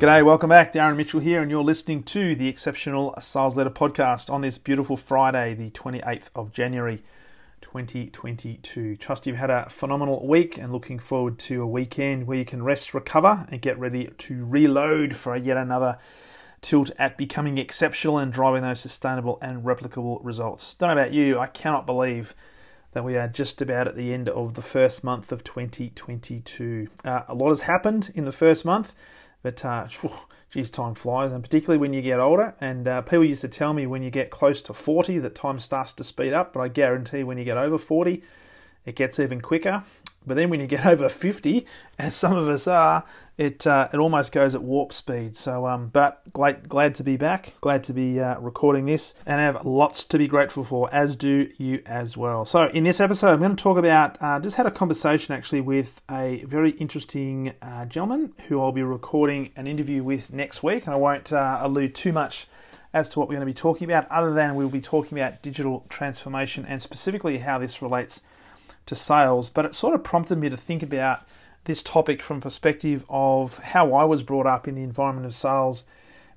G'day, welcome back. Darren Mitchell here, and you're listening to the Exceptional Sales Leader Podcast on this beautiful Friday, the 28th of January 2022. Trust you've had a phenomenal week and looking forward to a weekend where you can rest, recover, and get ready to reload for yet another tilt at becoming exceptional and driving those sustainable and replicable results. Don't know about you, I cannot believe that we are just about at the end of the first month of 2022. Uh, a lot has happened in the first month. But uh, geez, time flies, and particularly when you get older. And uh, people used to tell me when you get close to 40 that time starts to speed up, but I guarantee when you get over 40, it gets even quicker. But then when you get over 50, as some of us are, it uh, it almost goes at warp speed. So, um, but glad glad to be back. Glad to be uh, recording this, and have lots to be grateful for, as do you as well. So, in this episode, I'm going to talk about. Uh, just had a conversation actually with a very interesting uh, gentleman who I'll be recording an interview with next week, and I won't uh, allude too much as to what we're going to be talking about, other than we'll be talking about digital transformation and specifically how this relates to sales. But it sort of prompted me to think about this topic from perspective of how I was brought up in the environment of sales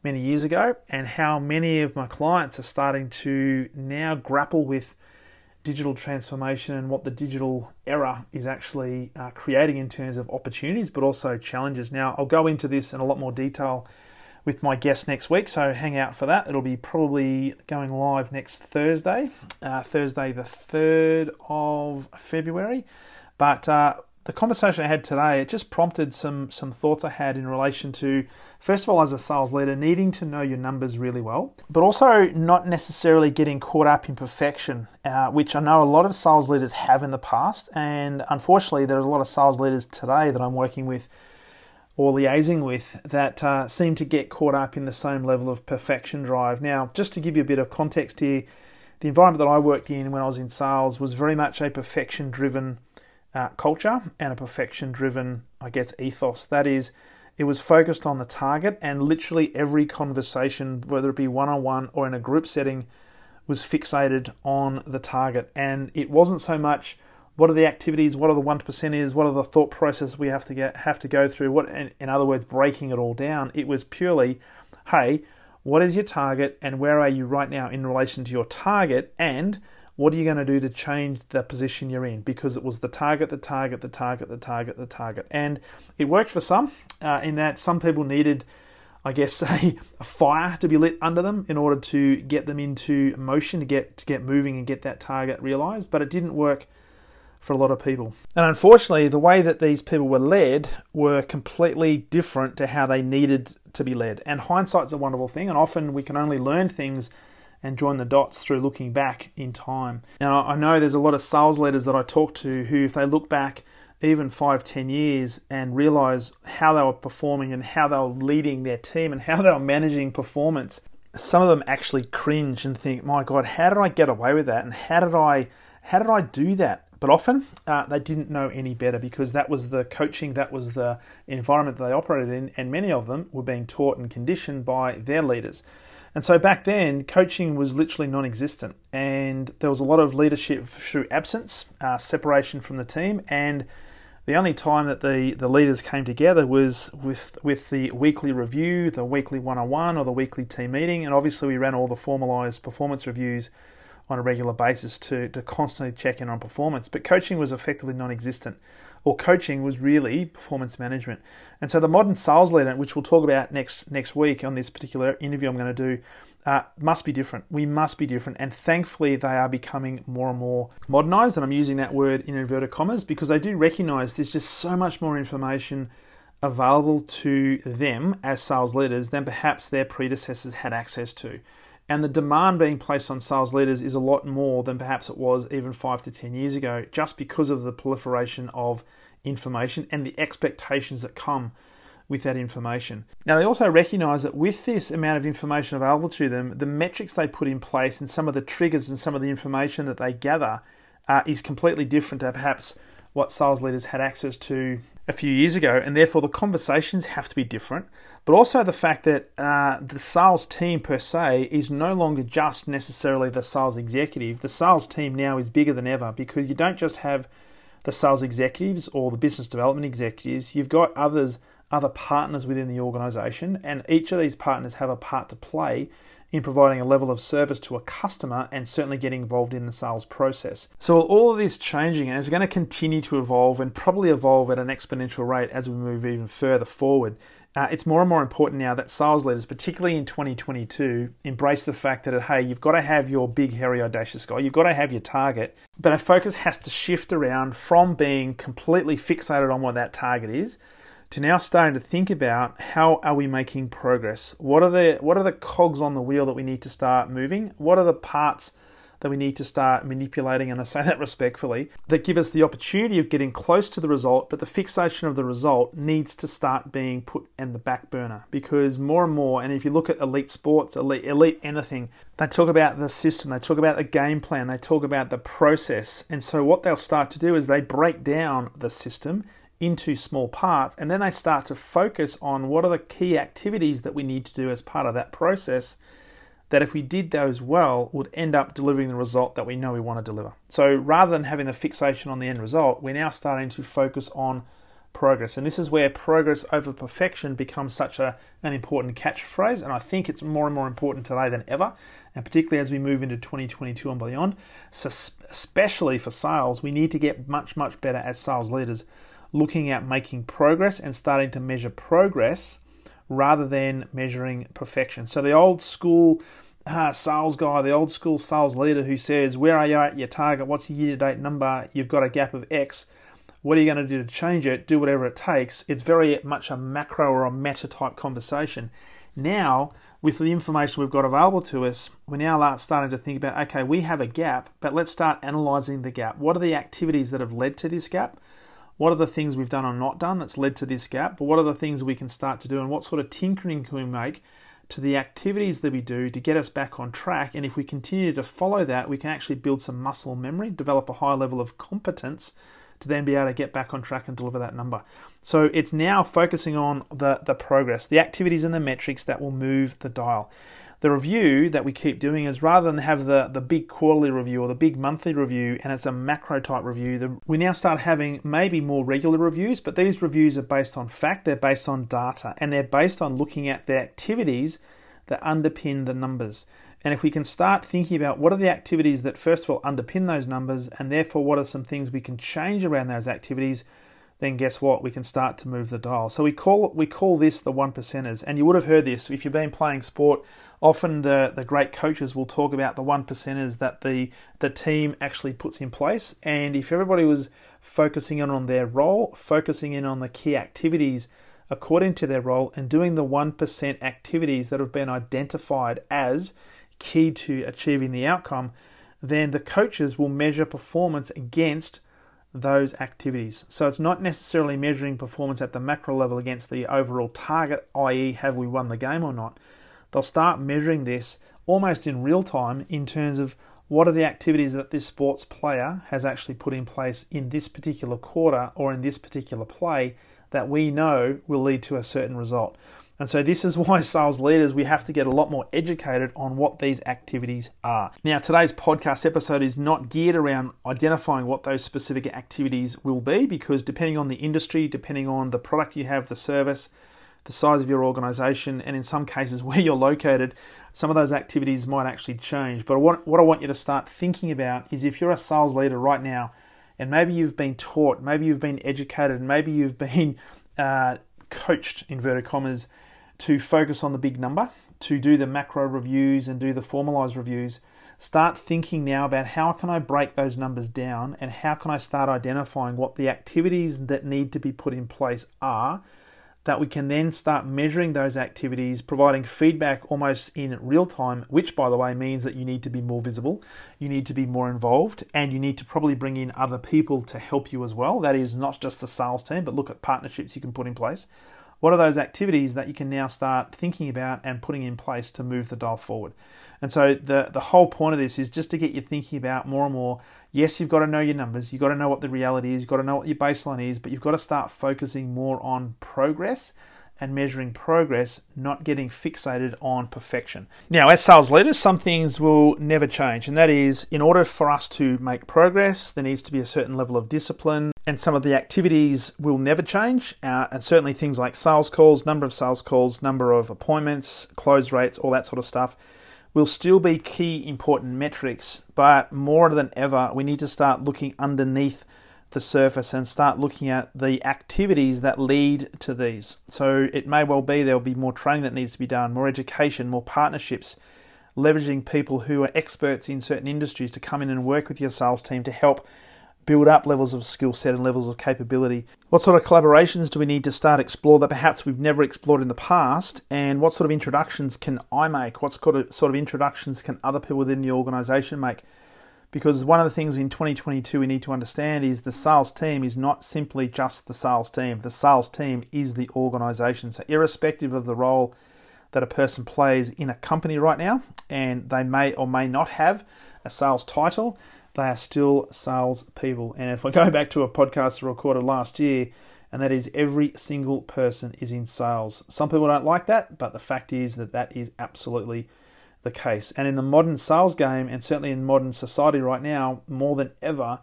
many years ago and how many of my clients are starting to now grapple with digital transformation and what the digital era is actually uh, creating in terms of opportunities but also challenges. Now, I'll go into this in a lot more detail with my guest next week, so hang out for that. It'll be probably going live next Thursday, uh, Thursday the 3rd of February. But uh, the conversation I had today, it just prompted some some thoughts I had in relation to, first of all, as a sales leader, needing to know your numbers really well, but also not necessarily getting caught up in perfection, uh, which I know a lot of sales leaders have in the past, and unfortunately, there are a lot of sales leaders today that I'm working with or liaising with that uh, seem to get caught up in the same level of perfection drive. Now, just to give you a bit of context here, the environment that I worked in when I was in sales was very much a perfection driven uh, culture and a perfection driven, I guess, ethos. That is, it was focused on the target, and literally every conversation, whether it be one on one or in a group setting, was fixated on the target. And it wasn't so much what are the activities, what are the one percent is, what are the thought process we have to get have to go through. What, in, in other words, breaking it all down. It was purely, hey, what is your target, and where are you right now in relation to your target, and what are you going to do to change the position you're in? Because it was the target, the target, the target, the target, the target. And it worked for some uh, in that some people needed, I guess, a, a fire to be lit under them in order to get them into motion, to get, to get moving and get that target realized. But it didn't work for a lot of people. And unfortunately, the way that these people were led were completely different to how they needed to be led. And hindsight's a wonderful thing, and often we can only learn things and join the dots through looking back in time. Now, I know there's a lot of sales leaders that I talk to who, if they look back even five, ten years and realize how they were performing and how they were leading their team and how they were managing performance, some of them actually cringe and think, "My God, how did I get away with that? And how did I, how did I do that?" But often uh, they didn't know any better because that was the coaching, that was the environment that they operated in, and many of them were being taught and conditioned by their leaders. And so back then, coaching was literally non existent, and there was a lot of leadership through absence, uh, separation from the team, and the only time that the, the leaders came together was with with the weekly review, the weekly one on one, or the weekly team meeting, and obviously we ran all the formalized performance reviews on a regular basis to, to constantly check in on performance. But coaching was effectively non existent or coaching was really performance management. And so the modern sales leader, which we'll talk about next next week on this particular interview I'm going to do, uh, must be different. We must be different, and thankfully they are becoming more and more modernized. And I'm using that word in inverted commas because I do recognize there's just so much more information available to them as sales leaders than perhaps their predecessors had access to. And the demand being placed on sales leaders is a lot more than perhaps it was even five to 10 years ago, just because of the proliferation of information and the expectations that come with that information. Now, they also recognize that with this amount of information available to them, the metrics they put in place and some of the triggers and some of the information that they gather uh, is completely different to perhaps what sales leaders had access to a few years ago, and therefore the conversations have to be different. But also the fact that uh, the sales team per se is no longer just necessarily the sales executive. The sales team now is bigger than ever because you don't just have the sales executives or the business development executives, you've got others, other partners within the organization, and each of these partners have a part to play in providing a level of service to a customer and certainly getting involved in the sales process. So, all of this changing and it's going to continue to evolve and probably evolve at an exponential rate as we move even further forward. Uh, it's more and more important now that sales leaders, particularly in 2022, embrace the fact that, hey, you've got to have your big, hairy, audacious goal. You've got to have your target. But our focus has to shift around from being completely fixated on what that target is to now starting to think about how are we making progress? What are the what are the cogs on the wheel that we need to start moving? What are the parts that we need to start manipulating, and I say that respectfully, that give us the opportunity of getting close to the result, but the fixation of the result needs to start being put in the back burner. Because more and more, and if you look at elite sports, elite, elite anything, they talk about the system, they talk about the game plan, they talk about the process, and so what they'll start to do is they break down the system into small parts and then they start to focus on what are the key activities that we need to do as part of that process that if we did those well would end up delivering the result that we know we want to deliver. So rather than having the fixation on the end result, we're now starting to focus on progress. And this is where progress over perfection becomes such a, an important catchphrase. And I think it's more and more important today than ever. And particularly as we move into 2022 and beyond, so especially for sales, we need to get much, much better as sales leaders looking at making progress and starting to measure progress rather than measuring perfection. So the old school uh, sales guy, the old school sales leader who says, Where are you at your target? What's your year to date number? You've got a gap of X. What are you going to do to change it? Do whatever it takes. It's very much a macro or a meta type conversation. Now, with the information we've got available to us, we're now starting to think about okay, we have a gap, but let's start analyzing the gap. What are the activities that have led to this gap? What are the things we've done or not done that's led to this gap, but what are the things we can start to do, and what sort of tinkering can we make to the activities that we do to get us back on track. And if we continue to follow that, we can actually build some muscle memory, develop a high level of competence to then be able to get back on track and deliver that number. So it's now focusing on the, the progress, the activities and the metrics that will move the dial the review that we keep doing is rather than have the, the big quarterly review or the big monthly review and it's a macro type review, the, we now start having maybe more regular reviews, but these reviews are based on fact, they're based on data, and they're based on looking at the activities that underpin the numbers. And if we can start thinking about what are the activities that, first of all, underpin those numbers, and therefore what are some things we can change around those activities, then guess what? We can start to move the dial. So we call we call this the one percenters. And you would have heard this if you've been playing sport often the, the great coaches will talk about the one percenters that the the team actually puts in place. And if everybody was focusing in on their role, focusing in on the key activities according to their role, and doing the one percent activities that have been identified as key to achieving the outcome, then the coaches will measure performance against those activities. So it's not necessarily measuring performance at the macro level against the overall target, i.e., have we won the game or not they'll start measuring this almost in real time in terms of what are the activities that this sports player has actually put in place in this particular quarter or in this particular play that we know will lead to a certain result. And so, this is why sales leaders, we have to get a lot more educated on what these activities are. Now, today's podcast episode is not geared around identifying what those specific activities will be because depending on the industry, depending on the product you have, the service, the size of your organization, and in some cases where you're located, some of those activities might actually change. But what, what I want you to start thinking about is if you're a sales leader right now, and maybe you've been taught, maybe you've been educated, maybe you've been uh, coached, inverted commas, to focus on the big number, to do the macro reviews and do the formalized reviews. Start thinking now about how can I break those numbers down and how can I start identifying what the activities that need to be put in place are that we can then start measuring those activities, providing feedback almost in real time, which, by the way, means that you need to be more visible, you need to be more involved, and you need to probably bring in other people to help you as well. That is not just the sales team, but look at partnerships you can put in place. What are those activities that you can now start thinking about and putting in place to move the dial forward? And so the the whole point of this is just to get you thinking about more and more. Yes, you've got to know your numbers, you've got to know what the reality is, you've got to know what your baseline is, but you've got to start focusing more on progress and measuring progress, not getting fixated on perfection. Now, as sales leaders, some things will never change, and that is in order for us to make progress, there needs to be a certain level of discipline, and some of the activities will never change. Uh, and certainly things like sales calls, number of sales calls, number of appointments, close rates, all that sort of stuff will still be key important metrics, but more than ever, we need to start looking underneath the surface and start looking at the activities that lead to these. So it may well be there'll be more training that needs to be done, more education, more partnerships, leveraging people who are experts in certain industries to come in and work with your sales team to help build up levels of skill set and levels of capability. What sort of collaborations do we need to start explore that perhaps we've never explored in the past? And what sort of introductions can I make? What sort of introductions can other people within the organization make? Because one of the things in 2022 we need to understand is the sales team is not simply just the sales team. The sales team is the organization. So, irrespective of the role that a person plays in a company right now, and they may or may not have a sales title, they are still sales people. And if I go back to a podcast I recorded last year, and that is every single person is in sales. Some people don't like that, but the fact is that that is absolutely the case. And in the modern sales game, and certainly in modern society right now, more than ever,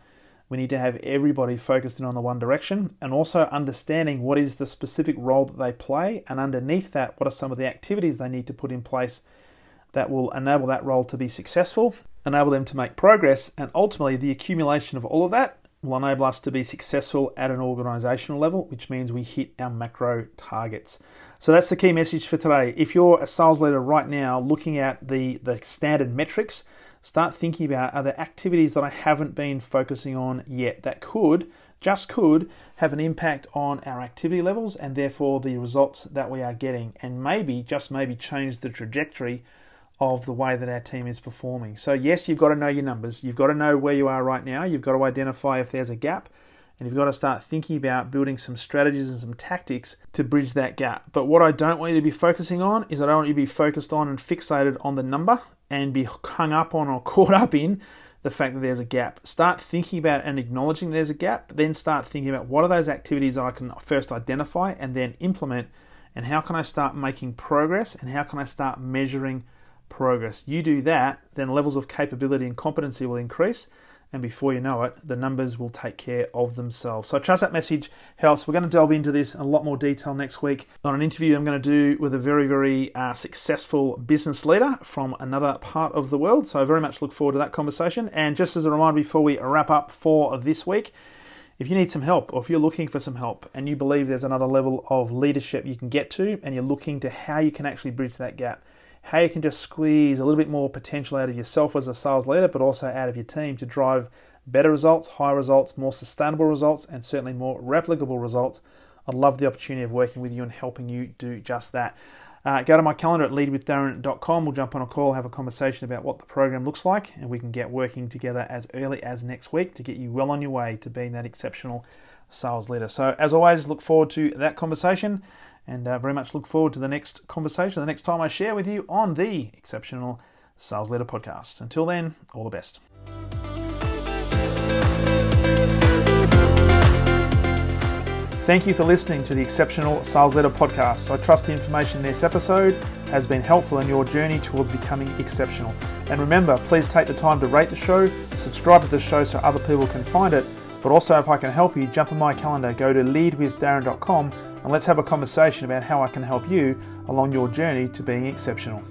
we need to have everybody focused in on the one direction and also understanding what is the specific role that they play. And underneath that, what are some of the activities they need to put in place that will enable that role to be successful, enable them to make progress, and ultimately the accumulation of all of that will enable us to be successful at an organizational level, which means we hit our macro targets. So that's the key message for today. If you're a sales leader right now looking at the, the standard metrics, start thinking about are there activities that I haven't been focusing on yet that could, just could, have an impact on our activity levels and therefore the results that we are getting, and maybe, just maybe, change the trajectory of the way that our team is performing. So, yes, you've got to know your numbers. You've got to know where you are right now. You've got to identify if there's a gap. And you've got to start thinking about building some strategies and some tactics to bridge that gap. But what I don't want you to be focusing on is I don't want you to be focused on and fixated on the number and be hung up on or caught up in the fact that there's a gap. Start thinking about and acknowledging there's a gap. Then start thinking about what are those activities I can first identify and then implement. And how can I start making progress and how can I start measuring progress. You do that, then levels of capability and competency will increase, and before you know it, the numbers will take care of themselves. So I trust that message helps. We're going to delve into this in a lot more detail next week on an interview I'm going to do with a very, very uh, successful business leader from another part of the world. So I very much look forward to that conversation. And just as a reminder before we wrap up for this week, if you need some help or if you're looking for some help and you believe there's another level of leadership you can get to and you're looking to how you can actually bridge that gap, how you can just squeeze a little bit more potential out of yourself as a sales leader, but also out of your team to drive better results, higher results, more sustainable results, and certainly more replicable results. I'd love the opportunity of working with you and helping you do just that. Uh, go to my calendar at leadwithdarren.com. We'll jump on a call, have a conversation about what the program looks like, and we can get working together as early as next week to get you well on your way to being that exceptional sales leader. So, as always, look forward to that conversation and uh, very much look forward to the next conversation, the next time I share with you on the Exceptional Sales Leader podcast. Until then, all the best. Thank you for listening to the Exceptional Sales Leader podcast. I trust the information in this episode has been helpful in your journey towards becoming exceptional. And remember, please take the time to rate the show, subscribe to the show so other people can find it. But also, if I can help you, jump on my calendar, go to leadwithdarren.com and let's have a conversation about how I can help you along your journey to being exceptional.